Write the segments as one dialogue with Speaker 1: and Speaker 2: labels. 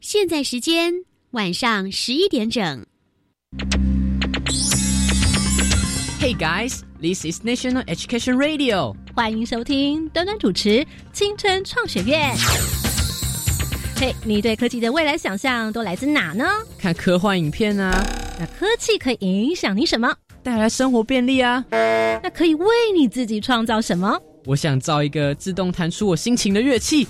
Speaker 1: 现在时间晚上十一点整。
Speaker 2: Hey guys, this is National Education Radio。
Speaker 3: 欢迎收听端端主持青春创学院。嘿，你对科技的未来想象都来自哪呢？
Speaker 2: 看科幻影片啊。
Speaker 3: 那科技可以影响你什么？
Speaker 2: 带来生活便利啊。
Speaker 3: 那可以为你自己创造什么？
Speaker 2: 我想造一个自动弹出我心情的乐器。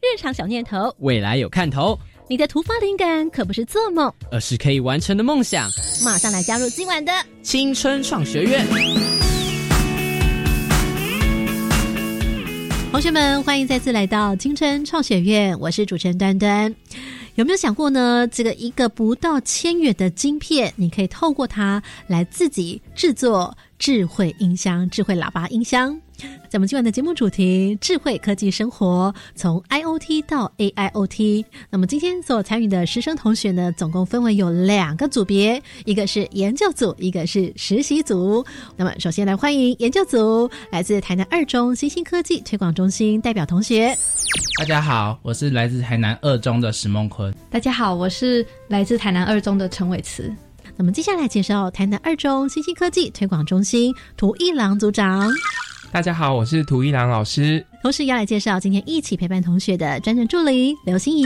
Speaker 3: 日常小念头，
Speaker 2: 未来有看头。
Speaker 3: 你的突发灵感可不是做梦，
Speaker 2: 而是可以完成的梦想。
Speaker 3: 马上来加入今晚的
Speaker 2: 青春创学院。
Speaker 3: 同学们，欢迎再次来到青春创学院，我是主持人端端。有没有想过呢？这个一个不到千元的晶片，你可以透过它来自己制作智慧音箱、智慧喇叭音箱。在我们今晚的节目主题“智慧科技生活”，从 IOT 到 AIOT。那么今天所参与的师生同学呢，总共分为有两个组别，一个是研究组，一个是实习组。那么首先来欢迎研究组，来自台南二中新兴科技推广中心代表同学。
Speaker 4: 大家好，我是来自台南二中的史梦坤。
Speaker 5: 大家好，我是来自台南二中的陈伟慈。
Speaker 3: 那么接下来介绍台南二中新兴科技推广中心涂一郎组长。
Speaker 6: 大家好，我是涂一郎老师。
Speaker 3: 同时要来介绍今天一起陪伴同学的专任助理刘心怡。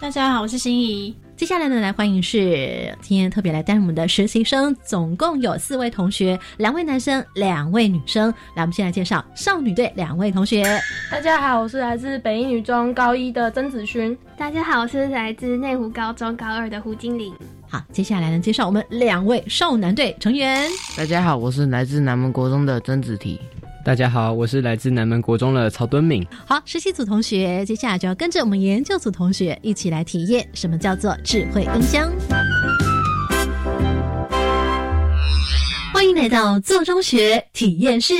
Speaker 7: 大家好，我是心怡。
Speaker 3: 接下来呢，来欢迎是今天特别来担任我们的实习生，总共有四位同学，两位男生，两位女生。来，我们先来介绍少女队两位同学。
Speaker 8: 大家好，我是来自北一女中高一的曾子勋。
Speaker 9: 大家好，我是来自内湖高中高二的胡金玲。
Speaker 3: 好，接下来呢，介绍我们两位少男队成员。
Speaker 10: 大家好，我是来自南门国中的曾子提。
Speaker 11: 大家好，我是来自南门国中的曹敦敏。
Speaker 3: 好，实习组同学，接下来就要跟着我们研究组同学一起来体验什么叫做智慧音箱。欢迎来到做中学体验室。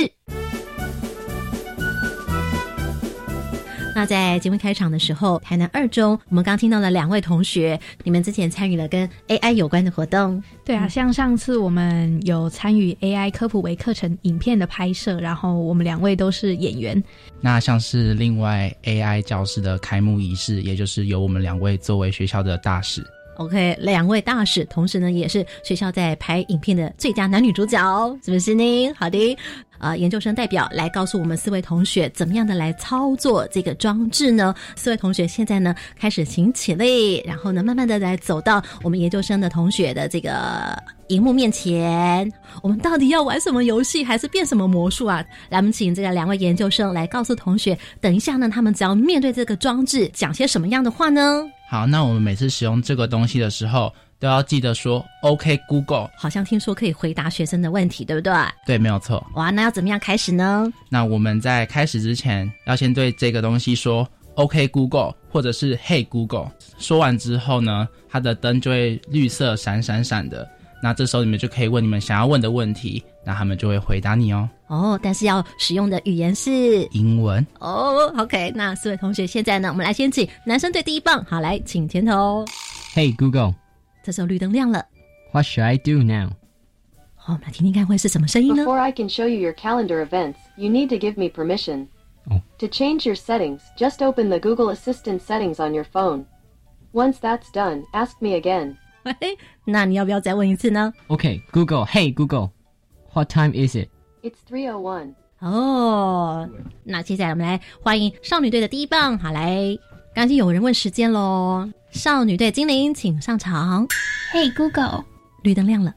Speaker 3: 那在节目开场的时候，台南二中，我们刚听到了两位同学，你们之前参与了跟 AI 有关的活动。
Speaker 5: 对啊，像上次我们有参与 AI 科普为课程影片的拍摄，然后我们两位都是演员。
Speaker 4: 那像是另外 AI 教室的开幕仪式，也就是由我们两位作为学校的大使。
Speaker 3: OK，两位大使，同时呢也是学校在拍影片的最佳男女主角，是不是呢？好的。啊，研究生代表来告诉我们四位同学怎么样的来操作这个装置呢？四位同学现在呢开始请起立，然后呢慢慢的来走到我们研究生的同学的这个荧幕面前。我们到底要玩什么游戏，还是变什么魔术啊？来，我们请这个两位研究生来告诉同学，等一下呢，他们只要面对这个装置，讲些什么样的话呢？
Speaker 4: 好，那我们每次使用这个东西的时候。都要记得说 OK Google，
Speaker 3: 好像听说可以回答学生的问题，对不对？
Speaker 4: 对，没有错。
Speaker 3: 哇，那要怎么样开始呢？
Speaker 4: 那我们在开始之前，要先对这个东西说 OK Google，或者是 Hey Google。说完之后呢，它的灯就会绿色闪闪闪的。那这时候你们就可以问你们想要问的问题，那他们就会回答你哦。
Speaker 3: 哦，但是要使用的语言是
Speaker 4: 英文
Speaker 3: 哦。OK，那四位同学现在呢，我们来先请男生队第一棒，好，来请前头。
Speaker 11: Hey Google。
Speaker 3: 这时候绿灯亮了。
Speaker 11: What should I do now？
Speaker 3: 好，我们来听听看会是什么声音呢
Speaker 12: ？Before I can show you your calendar events, you need to give me permission.
Speaker 11: Oh.
Speaker 12: To change your settings, just open the Google Assistant settings on your phone. Once that's done, ask me again.
Speaker 3: 那你要不要再问一次呢？
Speaker 11: Okay, Google. Hey Google, what time is it?
Speaker 12: It's three o one.
Speaker 3: 哦，那接下来我们来欢迎少女队的第一棒。好，来，刚才有人问时间喽。少女队精灵，请上场。
Speaker 9: Hey Google，
Speaker 3: 绿灯亮了。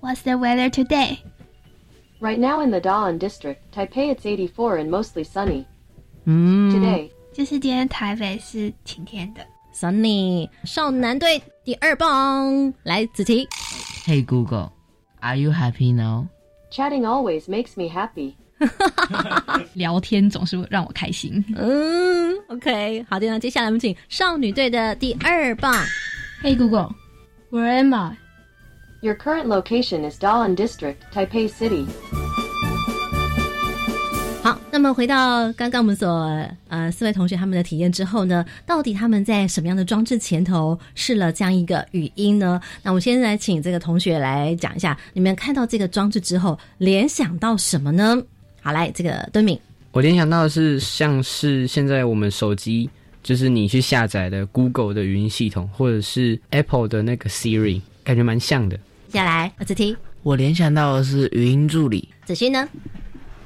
Speaker 9: What's the weather today?
Speaker 12: Right now in the Da'an district, Taipei it's 84 and mostly sunny.
Speaker 3: 嗯，
Speaker 12: Today
Speaker 9: 就是今天台北是晴天的。
Speaker 3: Sunny，少男队第二棒，来子琪。
Speaker 10: Hey Google，Are you happy now?
Speaker 12: Chatting always makes me happy.
Speaker 5: 聊天总是让我开心。
Speaker 3: 嗯，OK，好的，那接下来我们请少女队的第二棒。
Speaker 7: Hey Google，Where am I?
Speaker 12: Your current location is Da'an District, Taipei City.
Speaker 3: 好，那么回到刚刚我们所呃四位同学他们的体验之后呢，到底他们在什么样的装置前头试了这样一个语音呢？那我先来请这个同学来讲一下，你们看到这个装置之后联想到什么呢？好，来这个敦敏。
Speaker 11: 我联想到的是像是现在我们手机，就是你去下载的 Google 的语音系统，或者是 Apple 的那个 Siri，感觉蛮像的。
Speaker 3: 接下来，子听，
Speaker 10: 我联想到的是语音助理。
Speaker 3: 子欣呢？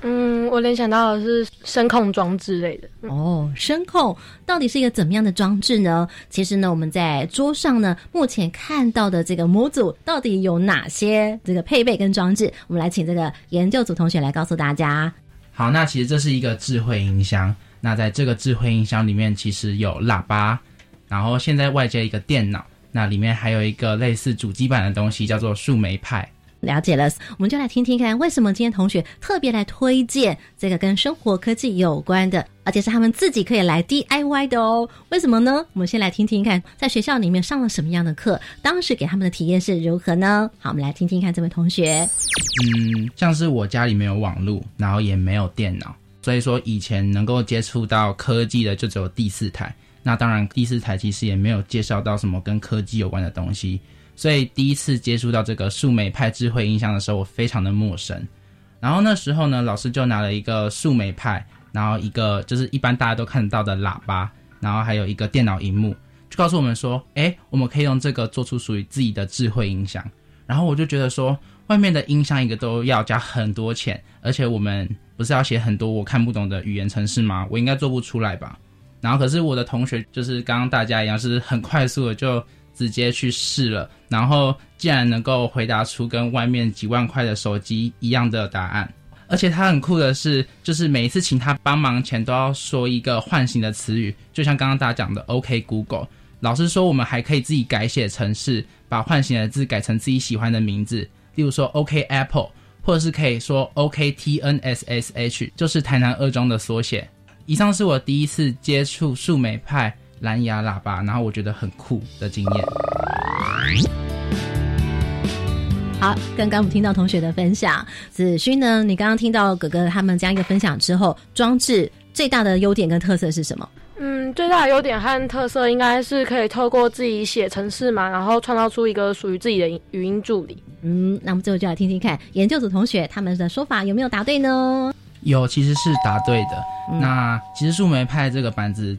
Speaker 8: 嗯，我联想到的是声控装置类的。
Speaker 3: 哦，声控到底是一个怎么样的装置呢？其实呢，我们在桌上呢，目前看到的这个模组到底有哪些这个配备跟装置？我们来请这个研究组同学来告诉大家。
Speaker 4: 好，那其实这是一个智慧音箱。那在这个智慧音箱里面，其实有喇叭，然后现在外接一个电脑，那里面还有一个类似主机板的东西，叫做树莓派。
Speaker 3: 了解了，我们就来听听看，为什么今天同学特别来推荐这个跟生活科技有关的，而且是他们自己可以来 DIY 的哦？为什么呢？我们先来听听看，在学校里面上了什么样的课，当时给他们的体验是如何呢？好，我们来听听看这位同学。
Speaker 4: 嗯，像是我家里没有网络，然后也没有电脑，所以说以前能够接触到科技的就只有第四台。那当然，第四台其实也没有介绍到什么跟科技有关的东西。所以第一次接触到这个树莓派智慧音箱的时候，我非常的陌生。然后那时候呢，老师就拿了一个树莓派，然后一个就是一般大家都看得到的喇叭，然后还有一个电脑荧幕，就告诉我们说：“哎，我们可以用这个做出属于自己的智慧音箱。”然后我就觉得说，外面的音箱一个都要加很多钱，而且我们不是要写很多我看不懂的语言程式吗？我应该做不出来吧？然后可是我的同学就是刚刚大家一样，是很快速的就。直接去试了，然后竟然能够回答出跟外面几万块的手机一样的答案，而且他很酷的是，就是每一次请他帮忙前都要说一个唤醒的词语，就像刚刚大家讲的 “OK Google”。老师说我们还可以自己改写程式，把唤醒的字改成自己喜欢的名字，例如说 “OK Apple”，或者是可以说 “OK TNSSH”，就是台南二中的缩写。以上是我第一次接触树莓派。蓝牙喇叭，然后我觉得很酷的经验。
Speaker 3: 好，刚刚我们听到同学的分享，子勋呢？你刚刚听到哥哥他们这样一个分享之后，装置最大的优点跟特色是什么？
Speaker 8: 嗯，最大的优点和特色应该是可以透过自己写程式嘛，然后创造出一个属于自己的语音助理。
Speaker 3: 嗯，那我们最后就来听听看研究组同学他们的说法有没有答对呢？
Speaker 4: 有，其实是答对的。那其实树莓派这个板子。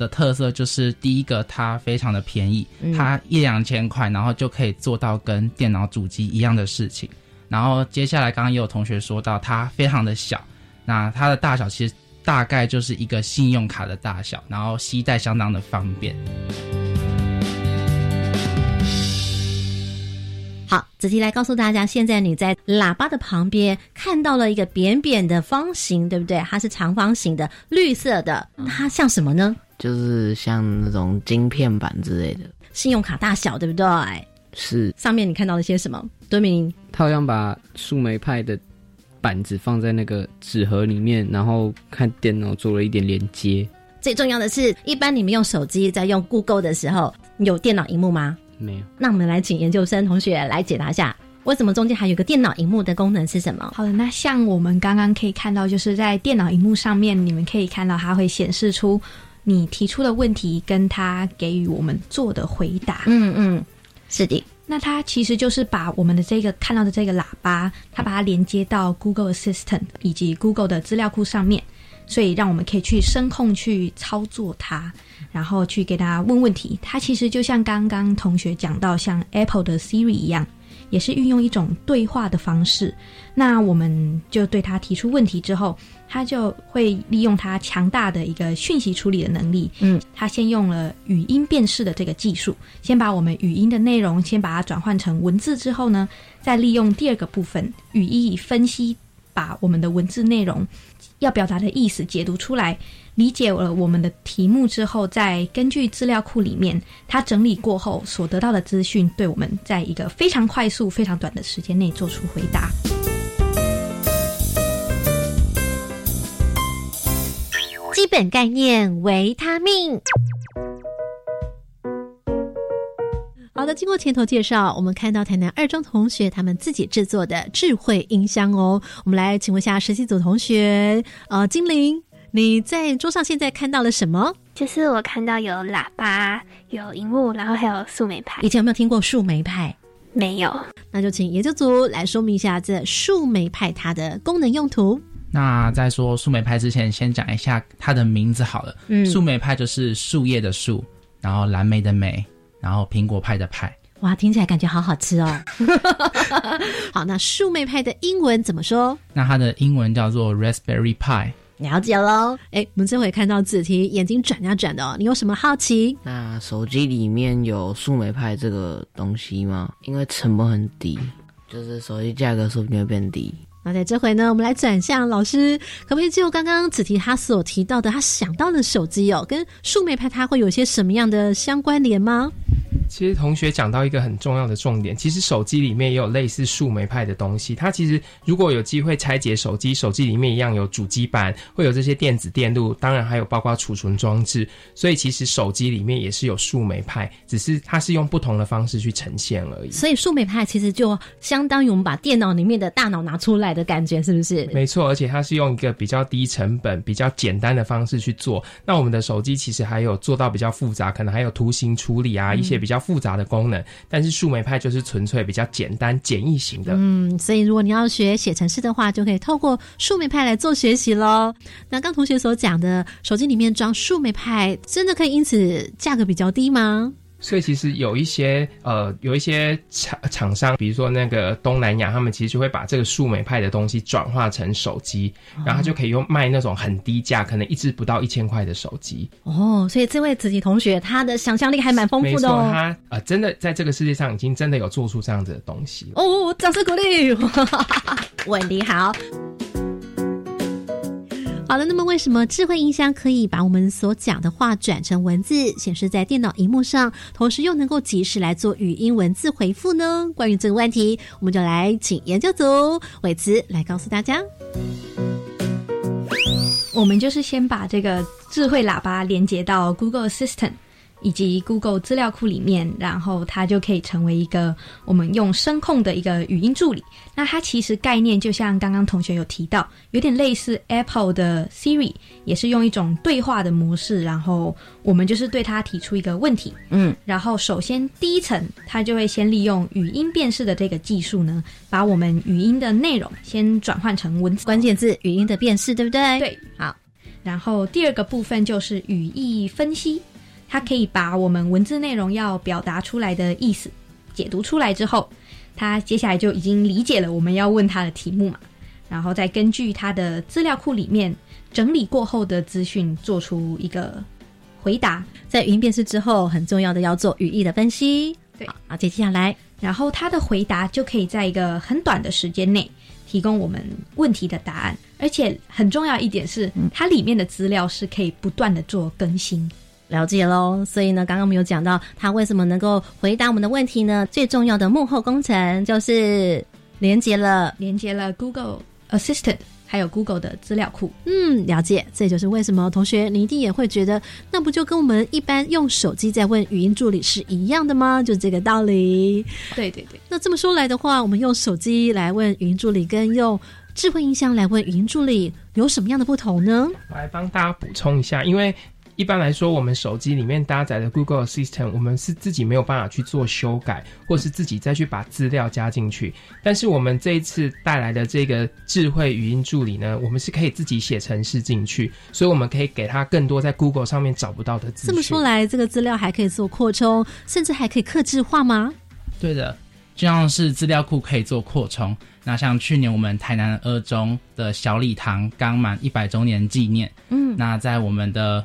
Speaker 4: 的特色就是第一个，它非常的便宜，它一两千块，然后就可以做到跟电脑主机一样的事情。然后接下来，刚刚也有同学说到，它非常的小，那它的大小其实大概就是一个信用卡的大小，然后携带相当的方便。
Speaker 3: 好，子琪来告诉大家，现在你在喇叭的旁边看到了一个扁扁的方形，对不对？它是长方形的，绿色的，它像什么呢？
Speaker 10: 就是像那种晶片板之类的，
Speaker 3: 信用卡大小，对不对？
Speaker 10: 是。
Speaker 3: 上面你看到了些什么？敦明，
Speaker 11: 他好像把树莓派的板子放在那个纸盒里面，然后看电脑做了一点连接。
Speaker 3: 最重要的是，一般你们用手机在用 Google 的时候，有电脑荧幕吗？
Speaker 11: 没有。
Speaker 3: 那我们来请研究生同学来解答一下，为什么中间还有个电脑荧幕的功能是什么？
Speaker 5: 好的，那像我们刚刚可以看到，就是在电脑荧幕上面，你们可以看到它会显示出。你提出的问题跟他给予我们做的回答，
Speaker 3: 嗯嗯，是的。
Speaker 5: 那他其实就是把我们的这个看到的这个喇叭，他把它连接到 Google Assistant 以及 Google 的资料库上面，所以让我们可以去声控去操作它，然后去给它问问题。它其实就像刚刚同学讲到，像 Apple 的 Siri 一样。也是运用一种对话的方式，那我们就对他提出问题之后，他就会利用他强大的一个讯息处理的能力。
Speaker 3: 嗯，
Speaker 5: 他先用了语音辨识的这个技术，先把我们语音的内容先把它转换成文字之后呢，再利用第二个部分语义分析，把我们的文字内容要表达的意思解读出来。理解了我们的题目之后，再根据资料库里面他整理过后所得到的资讯，对我们在一个非常快速、非常短的时间内做出回答。
Speaker 3: 基本概念：维他命。好的，经过前头介绍，我们看到台南二中同学他们自己制作的智慧音箱哦。我们来请问一下实习组同学，呃，精灵。你在桌上现在看到了什么？
Speaker 9: 就是我看到有喇叭、有荧幕，然后还有树莓派。
Speaker 3: 以前有没有听过树莓派？
Speaker 9: 没有。
Speaker 3: 那就请研究组来说明一下这树莓派它的功能用途。
Speaker 4: 那在说树莓派之前，先讲一下它的名字好了。
Speaker 3: 嗯
Speaker 4: 树莓派就是树叶的树，然后蓝莓的莓，然后苹果派的派。
Speaker 3: 哇，听起来感觉好好吃哦。好，那树莓派的英文怎么说？
Speaker 4: 那它的英文叫做 raspberry pie。
Speaker 3: 了解喽。哎，我们这回看到子题眼睛转呀转的哦，你有什么好奇？
Speaker 10: 那手机里面有树莓派这个东西吗？因为成本很低，就是手机价格说不定会变低。
Speaker 3: 那在这回呢，我们来转向老师，可不可以就刚刚子提他所提到的，他想到的手机哦，跟树莓派它会有些什么样的相关联吗？
Speaker 6: 其实同学讲到一个很重要的重点，其实手机里面也有类似树莓派的东西。它其实如果有机会拆解手机，手机里面一样有主机板，会有这些电子电路，当然还有包括储存装置。所以其实手机里面也是有树莓派，只是它是用不同的方式去呈现而已。
Speaker 3: 所以树莓派其实就相当于我们把电脑里面的大脑拿出来的感觉，是不是？
Speaker 6: 没错，而且它是用一个比较低成本、比较简单的方式去做。那我们的手机其实还有做到比较复杂，可能还有图形处理啊，一些比较复杂的功能。但是树莓派就是纯粹比较简单、简易型的。
Speaker 3: 嗯，所以如果你要学写程式的话，就可以透过树莓派来做学习喽。那刚同学所讲的，手机里面装树莓派，真的可以因此价格比较低吗？
Speaker 6: 所以其实有一些呃，有一些厂厂商，比如说那个东南亚，他们其实就会把这个树莓派的东西转化成手机，然后就可以用卖那种很低价，可能一支不到一千块的手机。
Speaker 3: 哦，所以这位子琪同学他的想象力还蛮丰，富的哦。
Speaker 6: 他呃真的在这个世界上已经真的有做出这样子的东西了。
Speaker 3: 哦，掌声鼓励！问你好。好了，那么为什么智慧音箱可以把我们所讲的话转成文字，显示在电脑荧幕上，同时又能够及时来做语音文字回复呢？关于这个问题，我们就来请研究组伟慈来告诉大家。
Speaker 5: 我们就是先把这个智慧喇叭连接到 Google Assistant 以及 Google 资料库里面，然后它就可以成为一个我们用声控的一个语音助理。那它其实概念就像刚刚同学有提到，有点类似 Apple 的 Siri，也是用一种对话的模式，然后我们就是对它提出一个问题，
Speaker 3: 嗯，
Speaker 5: 然后首先第一层，它就会先利用语音辨识的这个技术呢，把我们语音的内容先转换成文字
Speaker 3: 关键字语音的辨识，对不对？
Speaker 5: 对，
Speaker 3: 好。
Speaker 5: 然后第二个部分就是语义分析，它可以把我们文字内容要表达出来的意思解读出来之后，它接下来就已经理解了我们要问它的题目嘛，然后再根据它的资料库里面整理过后的资讯做出一个回答。
Speaker 3: 在语音辨识之后，很重要的要做语义的分析。
Speaker 5: 对，
Speaker 3: 好，接下来，
Speaker 5: 然后它的回答就可以在一个很短的时间内提供我们问题的答案，而且很重要一点是，它里面的资料是可以不断的做更新。
Speaker 3: 了解喽，所以呢，刚刚我们有讲到他为什么能够回答我们的问题呢？最重要的幕后工程就是连接了
Speaker 5: 连接了 Google Assistant 还有 Google 的资料库。
Speaker 3: 嗯，了解，这就是为什么同学你一定也会觉得，那不就跟我们一般用手机在问语音助理是一样的吗？就这个道理。
Speaker 5: 对对对，
Speaker 3: 那这么说来的话，我们用手机来问语音助理，跟用智慧音箱来问语音助理有什么样的不同呢？
Speaker 6: 我来帮大家补充一下，因为一般来说，我们手机里面搭载的 Google Assistant，我们是自己没有办法去做修改，或是自己再去把资料加进去。但是我们这一次带来的这个智慧语音助理呢，我们是可以自己写程式进去，所以我们可以给它更多在 Google 上面找不到的资讯。
Speaker 3: 这么说来，这个资料还可以做扩充，甚至还可以克制化吗？
Speaker 4: 对的，就像是资料库可以做扩充。那像去年我们台南二中的小礼堂刚满一百周年纪念，
Speaker 3: 嗯，
Speaker 4: 那在我们的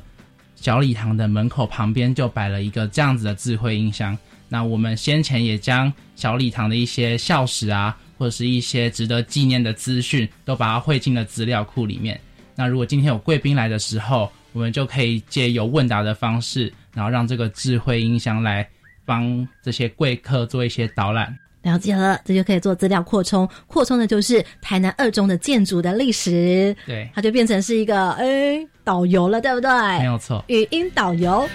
Speaker 4: 小礼堂的门口旁边就摆了一个这样子的智慧音箱。那我们先前也将小礼堂的一些校史啊，或者是一些值得纪念的资讯，都把它汇进了资料库里面。那如果今天有贵宾来的时候，我们就可以借由问答的方式，然后让这个智慧音箱来帮这些贵客做一些导览。
Speaker 3: 了解了，这就可以做资料扩充，扩充的就是台南二中的建筑的历史，
Speaker 4: 对，
Speaker 3: 它就变成是一个哎导游了，对不对？
Speaker 4: 没有错，
Speaker 3: 语音导游。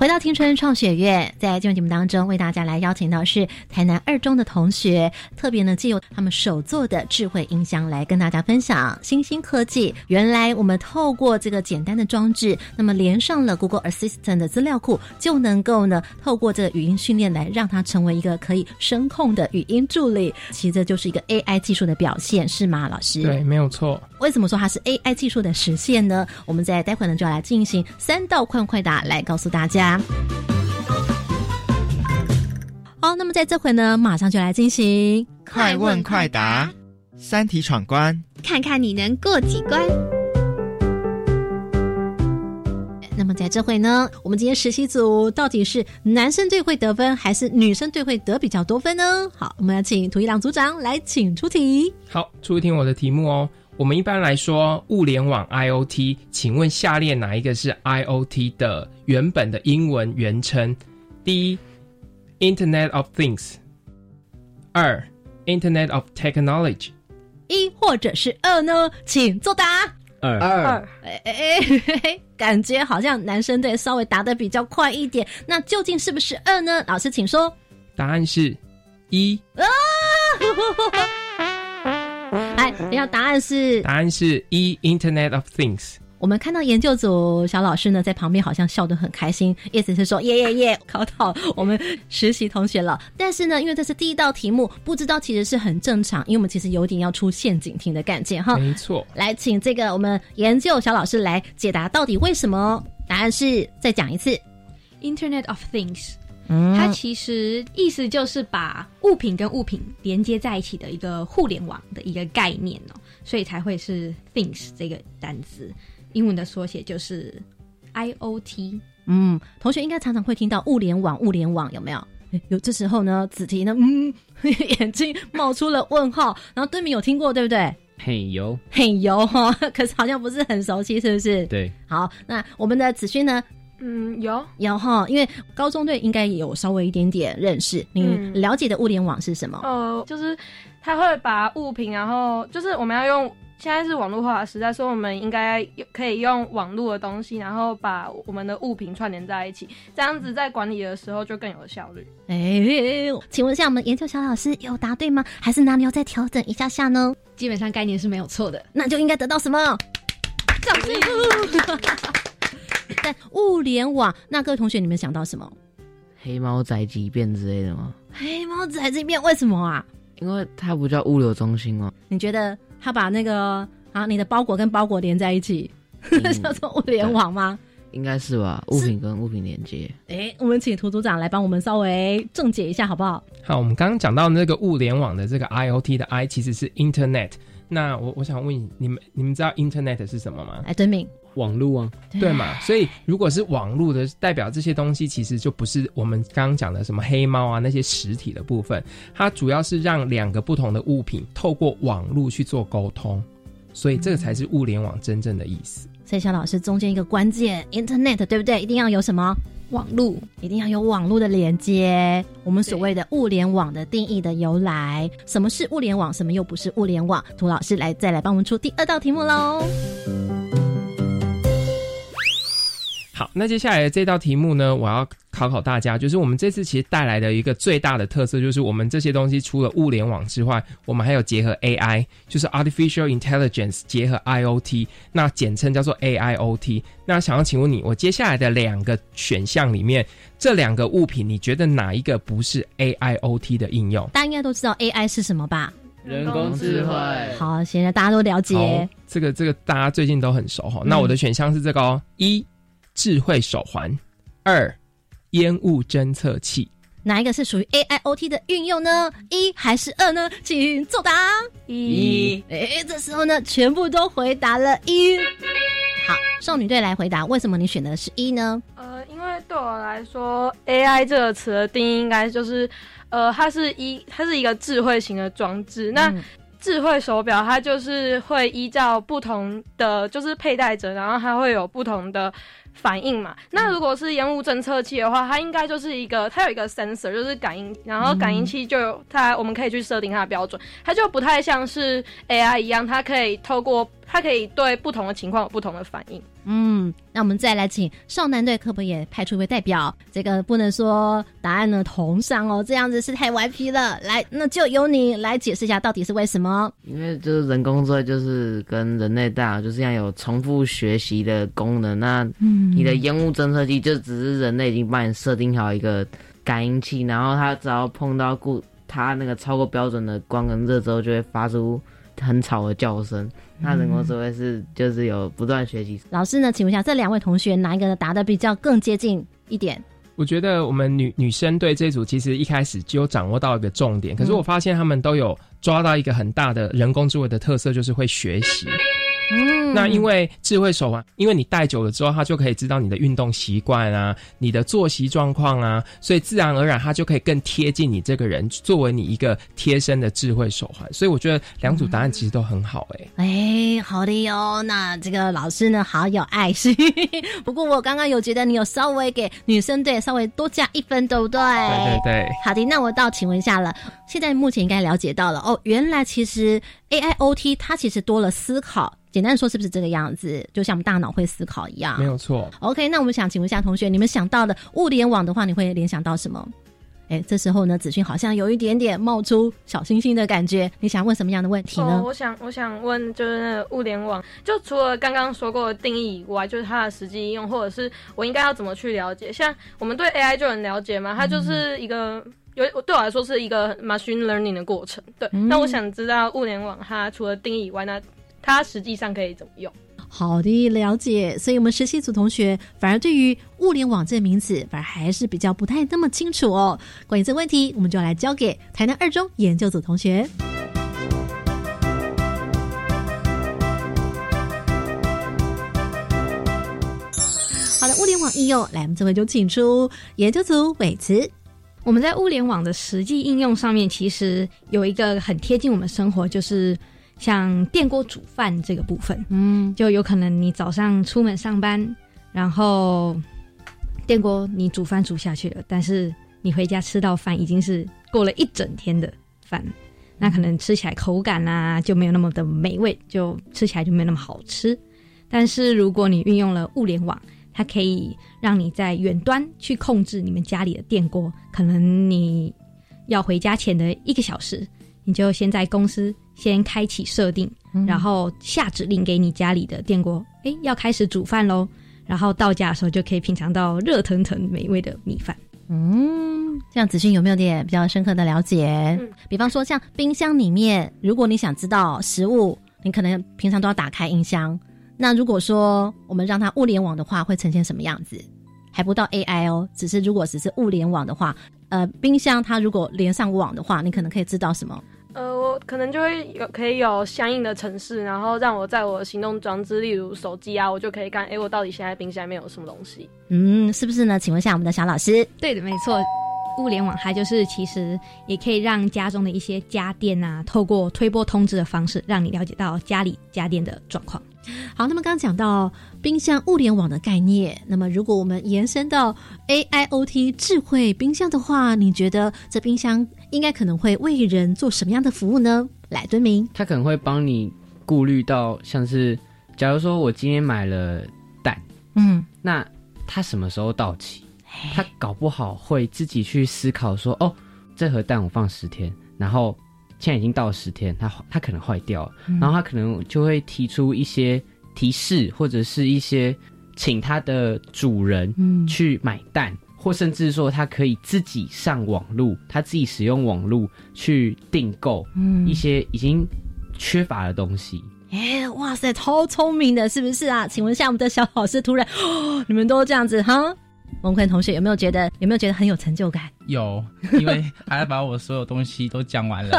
Speaker 3: 回到青春创学院，在今天节目当中，为大家来邀请到是台南二中的同学，特别呢借由他们手做的智慧音箱来跟大家分享新兴科技。原来我们透过这个简单的装置，那么连上了 Google Assistant 的资料库，就能够呢透过这个语音训练来让它成为一个可以声控的语音助理。其实这就是一个 AI 技术的表现，是吗，老师？
Speaker 6: 对，没有错。
Speaker 3: 为什么说它是 AI 技术的实现呢？我们在待会呢就要来进行三道快问快答来告诉大家。好，那么在这回呢，马上就来进行
Speaker 13: 快问快答，三题闯关，
Speaker 1: 看看你能过几关。
Speaker 3: 那么在这回呢，我们今天实习组到底是男生队会得分，还是女生队会得比较多分呢？好，我们要请涂一郎组长来请出题。
Speaker 6: 好，出题我的题目哦。我们一般来说，物联网 IOT，请问下列哪一个是 IOT 的原本的英文原称？第一，Internet of Things；二，Internet of Technology。
Speaker 3: 一或者是二呢？请作答。
Speaker 11: 二
Speaker 8: 二，
Speaker 3: 哎哎哎，感觉好像男生队稍微答的比较快一点。那究竟是不是二呢？老师，请说。
Speaker 6: 答案是一。
Speaker 3: 啊！来，等下答案是
Speaker 6: 答案是一 Internet of Things。
Speaker 3: 我们看到研究组小老师呢在旁边好像笑得很开心，意思是说耶耶耶，考到我们实习同学了。但是呢，因为这是第一道题目，不知道其实是很正常，因为我们其实有点要出陷阱题的感觉哈。
Speaker 6: 没错，
Speaker 3: 来，请这个我们研究小老师来解答到底为什么？答案是再讲一次
Speaker 5: ，Internet of Things。它其实意思就是把物品跟物品连接在一起的一个互联网的一个概念哦，所以才会是 things 这个单词，英文的缩写就是 IOT。
Speaker 3: 嗯，同学应该常常会听到物联网，物联网有没有？有这时候呢，子提呢，嗯，眼睛冒出了问号，然后对面有听过对不对？
Speaker 11: 嘿油，
Speaker 3: 嘿油哈，可是好像不是很熟悉，是不是？
Speaker 11: 对。
Speaker 3: 好，那我们的子勋呢？
Speaker 8: 嗯，有
Speaker 3: 有哈，因为高中队应该有稍微一点点认识。你了解的物联网是什么？
Speaker 8: 呃，就是他会把物品，然后就是我们要用现在是网络化的时代，所以我们应该可以用网络的东西，然后把我们的物品串联在一起，这样子在管理的时候就更有效率。
Speaker 3: 哎，请问一下，我们研究小老师有答对吗？还是哪里要再调整一下下呢？
Speaker 5: 基本上概念是没有错的，
Speaker 3: 那就应该得到什么？掌声！在物联网，那各位同学，你们想到什么？
Speaker 10: 黑猫宅急便之类的吗？
Speaker 3: 黑猫宅急便为什么啊？
Speaker 10: 因为它不叫物流中心吗？
Speaker 3: 你觉得它把那个啊，你的包裹跟包裹连在一起，叫做物联网吗？
Speaker 10: 应该是吧，物品跟物品连接。
Speaker 3: 哎，我们请涂组长来帮我们稍微正解一下，好不好？
Speaker 6: 好，我们刚刚讲到那个物联网的这个 IOT 的 I 其实是 Internet。那我我想问你们，你们知道 Internet 是什么吗？
Speaker 3: 哎，对明。
Speaker 11: 网络啊，
Speaker 6: 对嘛？所以如果是网络的，代表这些东西其实就不是我们刚刚讲的什么黑猫啊那些实体的部分，它主要是让两个不同的物品透过网络去做沟通，所以这个才是物联网真正的意思。
Speaker 3: 所以肖老师中间一个关键，Internet 对不对？一定要有什么
Speaker 5: 网络，
Speaker 3: 一定要有网络的连接。我们所谓的物联网的定义的由来，什么是物联网，什么又不是物联网？涂老师来再来帮我们出第二道题目喽。
Speaker 6: 好，那接下来这道题目呢，我要考考大家，就是我们这次其实带来的一个最大的特色，就是我们这些东西除了物联网之外，我们还有结合 AI，就是 Artificial Intelligence 结合 IOT，那简称叫做 AIOT。那想要请问你，我接下来的两个选项里面，这两个物品，你觉得哪一个不是 AIOT 的应用？
Speaker 3: 大家应该都知道 AI 是什么吧？
Speaker 11: 人工智慧。
Speaker 3: 好，现在大家都了解。
Speaker 6: 这个这个大家最近都很熟哈。那我的选项是这个哦，一。智慧手环，二烟雾侦测器，
Speaker 3: 哪一个是属于 AIoT 的运用呢？一还是二呢？请作答。
Speaker 8: 一，
Speaker 3: 哎，这时候呢，全部都回答了一。好，少女队来回答，为什么你选的是一呢？
Speaker 8: 呃，因为对我来说，AI 这个词的定义应该就是，呃，它是一，它是一个智慧型的装置。那智慧手表，它就是会依照不同的就是佩戴者，然后它会有不同的反应嘛。那如果是烟雾侦测器的话，它应该就是一个，它有一个 sensor，就是感应，然后感应器就有它，我们可以去设定它的标准，它就不太像是 AI 一样，它可以透过它可以对不同的情况有不同的反应。
Speaker 3: 嗯，那我们再来请少男队可不可以也派出一位代表？这个不能说答案呢同上哦，这样子是太顽皮了。来，那就由你来解释一下到底是为什么？
Speaker 10: 因为就是人工智慧就是跟人类大脑就是这样有重复学习的功能。那你的烟雾侦测器就只是人类已经帮你设定好一个感应器，然后它只要碰到固它那个超过标准的光跟热之后，就会发出很吵的叫声。那人工智慧是就是有不断学习。
Speaker 3: 老师呢，请问一下，这两位同学哪一个答的比较更接近一点？
Speaker 6: 我觉得我们女女生对这组其实一开始就掌握到一个重点，可是我发现他们都有抓到一个很大的人工智慧的特色，就是会学习。
Speaker 3: 嗯，
Speaker 6: 那因为智慧手环，因为你戴久了之后，它就可以知道你的运动习惯啊，你的作息状况啊，所以自然而然它就可以更贴近你这个人，作为你一个贴身的智慧手环。所以我觉得两组答案其实都很好、欸，
Speaker 3: 哎，好的哟。那这个老师呢，好有爱心。不过我刚刚有觉得你有稍微给女生队稍微多加一分，对不对？
Speaker 6: 对对对。
Speaker 3: 好的，那我倒请问一下了，现在目前应该了解到了哦，原来其实 AIoT 它其实多了思考。简单说，是不是这个样子？就像我们大脑会思考一样，
Speaker 6: 没有错。
Speaker 3: OK，那我们想请问一下同学，你们想到的物联网的话，你会联想到什么？哎，这时候呢，子勋好像有一点点冒出小星星的感觉。你想问什么样的问题呢？
Speaker 8: 哦，我想我想问，就是那个物联网，就除了刚刚说过的定义以外，就是它的实际应用，或者是我应该要怎么去了解？像我们对 AI 就很了解嘛，它就是一个。有对我来说是一个 machine learning 的过程，对。
Speaker 3: 嗯
Speaker 8: 那我想知道物联网它除了定义以外，那它实际上可以怎么用？
Speaker 3: 好的，了解。所以，我们实习组同学反而对于物联网这个名词，反而还是比较不太那么清楚哦。关于这个问题，我们就来交给台南二中研究组同学。好的，物联网应用，来，我们这回就请出研究组伟慈。
Speaker 5: 我们在物联网的实际应用上面，其实有一个很贴近我们生活，就是像电锅煮饭这个部分。
Speaker 3: 嗯，
Speaker 5: 就有可能你早上出门上班，然后电锅你煮饭煮下去了，但是你回家吃到饭已经是过了一整天的饭，那可能吃起来口感啊就没有那么的美味，就吃起来就没有那么好吃。但是如果你运用了物联网，它可以让你在远端去控制你们家里的电锅，可能你要回家前的一个小时，你就先在公司先开启设定，
Speaker 3: 嗯
Speaker 5: 然后下指令给你家里的电锅，哎，要开始煮饭喽。然后到家的时候就可以品尝到热腾腾美味的米饭。
Speaker 3: 嗯，这样子勋有没有点比较深刻的了解？
Speaker 8: 嗯
Speaker 3: 比方说，像冰箱里面，如果你想知道食物，你可能平常都要打开音箱。那如果说我们让它物联网的话，会呈现什么样子？还不到 AI 哦，只是如果只是物联网的话，呃，冰箱它如果连上网的话，你可能可以知道什么？
Speaker 8: 可能就会有可以有相应的城市，然后让我在我的行动装置，例如手机啊，我就可以看，哎，我到底现在冰箱里面有什么东西？
Speaker 3: 嗯，是不是呢？请问一下我们的小老师。
Speaker 5: 对的，没错。物联网它就是其实也可以让家中的一些家电啊，透过推波通知的方式，让你了解到家里家电的状况。
Speaker 3: 好，那么刚刚讲到冰箱物联网的概念，那么如果我们延伸到 AIoT 智慧冰箱的话，你觉得这冰箱应该可能会为人做什么样的服务呢？来，敦明，
Speaker 11: 它可能会帮你顾虑到，像是假如说我今天买了蛋，
Speaker 3: 嗯，
Speaker 11: 那它什么时候到期？它搞不好会自己去思考说，哦，这盒蛋我放十天，然后现在已经到了十天，它它可能坏掉了，
Speaker 3: 嗯
Speaker 11: 然后它可能就会提出一些提示，或者是一些请它的主人
Speaker 3: 嗯
Speaker 11: 去买蛋，或甚至说它可以自己上网路，它自己使用网路去订购
Speaker 3: 嗯
Speaker 11: 一些已经缺乏的东西。
Speaker 3: 哎，哇塞，超聪明的，是不是啊？请问一下，我们的小老师突然，哦、你们都这样子哈？蒙坤同学有没有觉得有没有觉得很有成就感？
Speaker 4: 有，因为还把我所有东西都讲完了，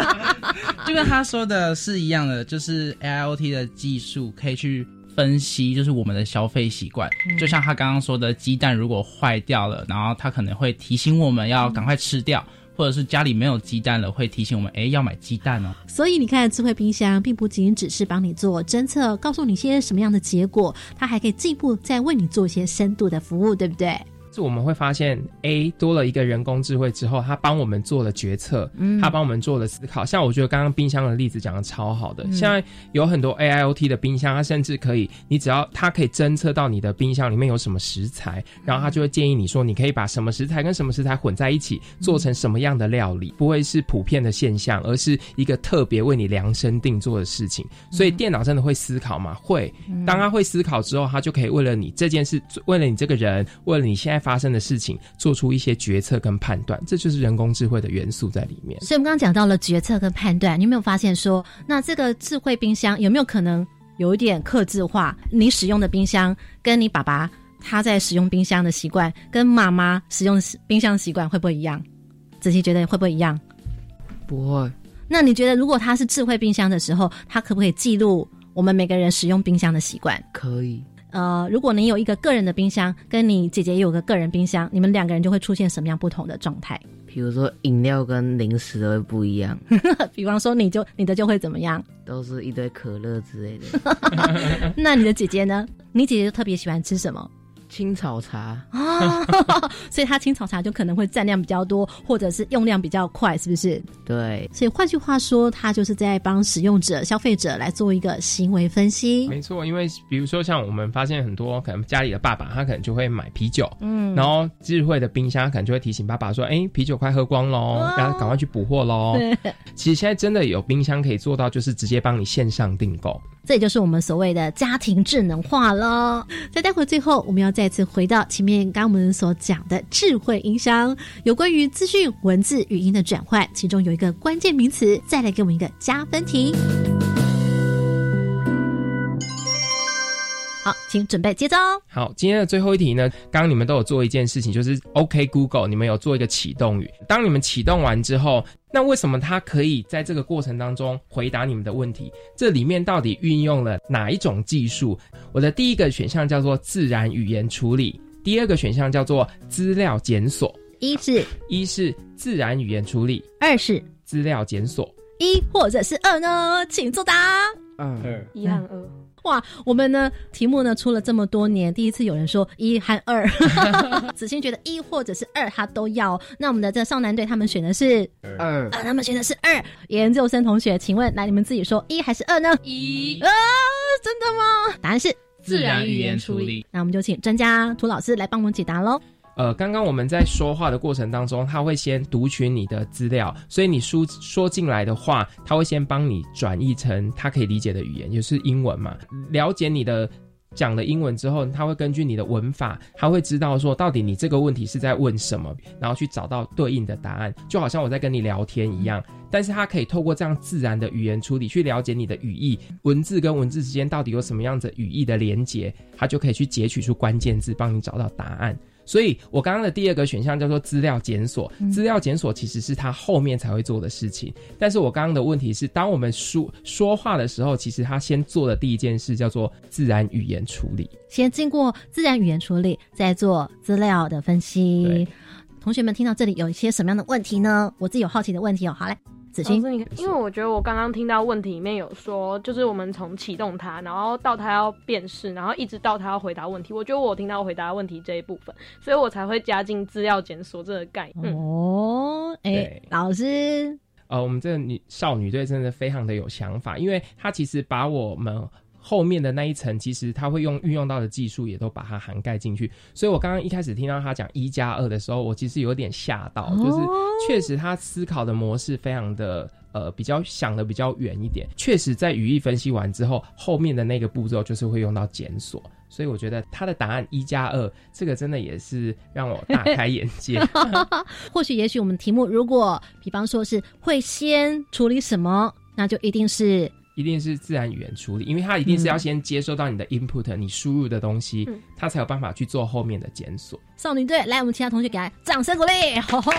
Speaker 4: 就跟他说的是一样的，就是 AIoT 的技术可以去分析，就是我们的消费习惯。
Speaker 3: 嗯
Speaker 4: 就像他刚刚说的，鸡蛋如果坏掉了，然后他可能会提醒我们要赶快吃掉，或者是家里没有鸡蛋了，会提醒我们，哎，要买鸡蛋哦。
Speaker 3: 所以你看，智慧冰箱并不仅只是帮你做侦测，告诉你些什么样的结果，它还可以进一步再为你做一些深度的服务，对不对？
Speaker 6: 是我们会发现，A 多了一个人工智慧之后，它帮我们做了决策，
Speaker 3: 嗯
Speaker 6: 它帮我们做了思考。像我觉得刚刚冰箱的例子讲的超好的，
Speaker 3: 嗯
Speaker 6: 现在有很多 AIoT 的冰箱，它甚至可以，你只要它可以侦测到你的冰箱里面有什么食材，然后它就会建议你说，你可以把什么食材跟什么食材混在一起，做成什么样的料理，不会是普遍的现象，而是一个特别为你量身定做的事情。所以电脑真的会思考吗？会。当它会思考之后，它就可以为了你这件事，为了你这个人，为了你现在发生的事情，做出一些决策跟判断。这就是人工智慧的元素在里面。
Speaker 3: 所以我们刚刚讲到了决策跟判断，你有没有发现说，那这个智慧冰箱有没有可能有一点克制化？你使用的冰箱跟你爸爸他在使用冰箱的习惯，跟妈妈使用冰箱的习惯会不会一样？子琪觉得会不会一样？
Speaker 10: 不会。
Speaker 3: 那你觉得，如果它是智慧冰箱的时候，它可不可以记录我们每个人使用冰箱的习惯？
Speaker 10: 可以。
Speaker 3: 呃，如果你有一个个人的冰箱，跟你姐姐也有个个人冰箱，你们两个人就会出现什么样不同的状态？
Speaker 10: 比如说饮料跟零食都会不一样，
Speaker 3: 比方说，你就你的就会怎么样？
Speaker 10: 都是一堆可乐之类的。
Speaker 3: 那你的姐姐呢？你姐姐就特别喜欢吃什么？
Speaker 10: 青草茶
Speaker 3: 啊，所以它青草茶就可能会占量比较多，或者是用量比较快，是不是？
Speaker 10: 对。
Speaker 3: 所以换句话说，它就是在帮使用者、消费者来做一个行为分析。
Speaker 6: 没错，因为比如说像我们发现很多可能家里的爸爸，他可能就会买啤酒，
Speaker 3: 嗯
Speaker 6: 然后智慧的冰箱可能就会提醒爸爸说：“哎，啤酒快喝光喽，然后赶快去补货喽。”
Speaker 3: 对，
Speaker 6: 其实现在真的有冰箱可以做到，就是直接帮你线上订购。
Speaker 3: 这也就是我们所谓的家庭智能化喽。在待会最后，我们要再次回到前面刚我们所讲的智慧音箱，有关于资讯、文字、语音的转换，其中有一个关键名词，再来给我们一个加分题。好，请准备接招。
Speaker 6: 好，今天的最后一题呢，刚刚你们都有做一件事情，就是 OK Google，你们有做一个启动语。当你们启动完之后，那为什么它可以在这个过程当中回答你们的问题？这里面到底运用了哪一种技术？我的第一个选项叫做自然语言处理，第二个选项叫做资料检索。
Speaker 3: 一是
Speaker 6: 一是自然语言处理，
Speaker 3: 二是
Speaker 6: 资料检索。
Speaker 3: 一或者是二呢？请作答。
Speaker 10: 二
Speaker 8: 一和二。
Speaker 3: 哇，我们呢题目呢出了这么多年，第一次有人说一和二，子欣觉得一或者是二他都要。那我们的这少男队他们选的是
Speaker 10: 二，
Speaker 3: 啊，他们选的是二。研究生同学，请问来你们自己说一还是二呢？
Speaker 7: 一
Speaker 3: 啊，真的吗？答案是
Speaker 4: 自然语言处理。
Speaker 3: 那我们就请专家涂老师来帮我们解答喽。
Speaker 6: 呃，刚刚我们在说话的过程当中，他会先读取你的资料，所以你输说进来的话，他会先帮你转译成他可以理解的语言，也就是英文嘛。了解你的讲的英文之后，他会根据你的文法，他会知道说到底你这个问题是在问什么，然后去找到对应的答案，就好像我在跟你聊天一样。但是他可以透过这样自然的语言处理，去了解你的语义，文字跟文字之间到底有什么样子语义的连接，他就可以去截取出关键字，帮你找到答案。所以我刚刚的第二个选项叫做资料检索，资料检索其实是他后面才会做的事情。但是我刚刚的问题是，当我们说说话的时候，其实他先做的第一件事叫做自然语言处理，
Speaker 3: 先经过自然语言处理，再做资料的分析。同学们听到这里有一些什么样的问题呢？我自己有好奇的问题哦。好嘞。子欣，
Speaker 8: 因为我觉得我刚刚听到问题里面有说，就是我们从启动它，然后到它要辨识，然后一直到它要回答问题。我觉得我听到回答问题这一部分，所以我才会加进资料检索这个概念。
Speaker 3: 哦，哎、欸，老师，
Speaker 6: 呃，我们这个女少女队真的非常的有想法，因为她其实把我们。后面的那一层，其实他会用运用到的技术，也都把它涵盖进去。所以我刚刚一开始听到他讲一加二的时候，我其实有点吓到，
Speaker 3: 哦
Speaker 6: 就是确实他思考的模式非常的呃比较想的比较远一点。确实在语义分析完之后，后面的那个步骤就是会用到检索。所以我觉得他的答案一加二，这个真的也是让我大开眼界。
Speaker 3: 或许，也许我们题目如果比方说是会先处理什么，那就一定是。
Speaker 6: 一定是自然语言处理，因为它一定是要先接收到你的 input，、嗯、你输入的东西，
Speaker 3: 嗯、
Speaker 6: 它才有办法去做后面的检索。
Speaker 3: 少女队，来，我们其他同学给他掌声鼓励，吼吼！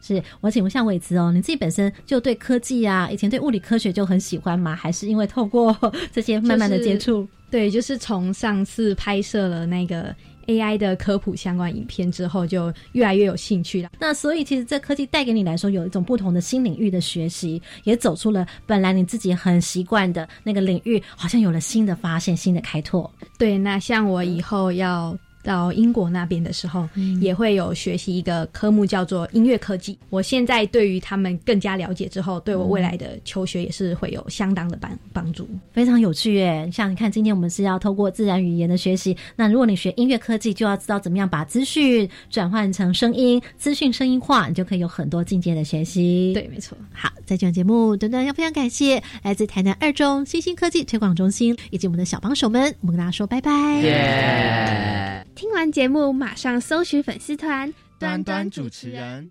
Speaker 3: 是我请问一下伟慈哦，你自己本身就对科技啊，以前对物理科学就很喜欢吗？还是因为透过这些慢慢的接触？
Speaker 5: 就是、对，就是从上次拍摄了那个 AI 的科普相关影片之后，就越来越有兴趣了。
Speaker 3: 那所以其实这科技带给你来说，有一种不同的新领域的学习，也走出了本来你自己很习惯的那个领域，好像有了新的发现、新的开拓。
Speaker 5: 对，那像我以后要。到英国那边的时候，也会有学习一个科目叫做音乐科技。我现在对于他们更加了解之后，对我未来的求学也是会有相当的帮帮助，
Speaker 3: 非常有趣耶！像你看，今天我们是要透过自然语言的学习，那如果你学音乐科技，就要知道怎么样把资讯转换成声音，资讯声音化，你就可以有很多境界的学习。
Speaker 5: 对，没错。
Speaker 3: 好，在这档节目，短短要非常感谢来自台南二中新兴科技推广中心以及我们的小帮手们，我们跟大家说拜拜。
Speaker 9: 听完节目，马上搜寻粉丝团
Speaker 13: 端端主持人。